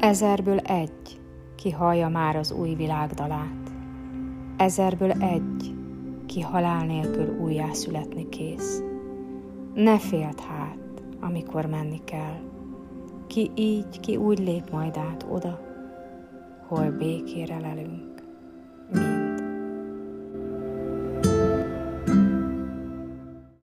Ezerből egy, ki hallja már az új világ dalát. Ezerből egy, ki halál nélkül újjászületni kész. Ne félt hát, amikor menni kell. Ki így, ki úgy lép majd át oda, hol békére lelünk Mind.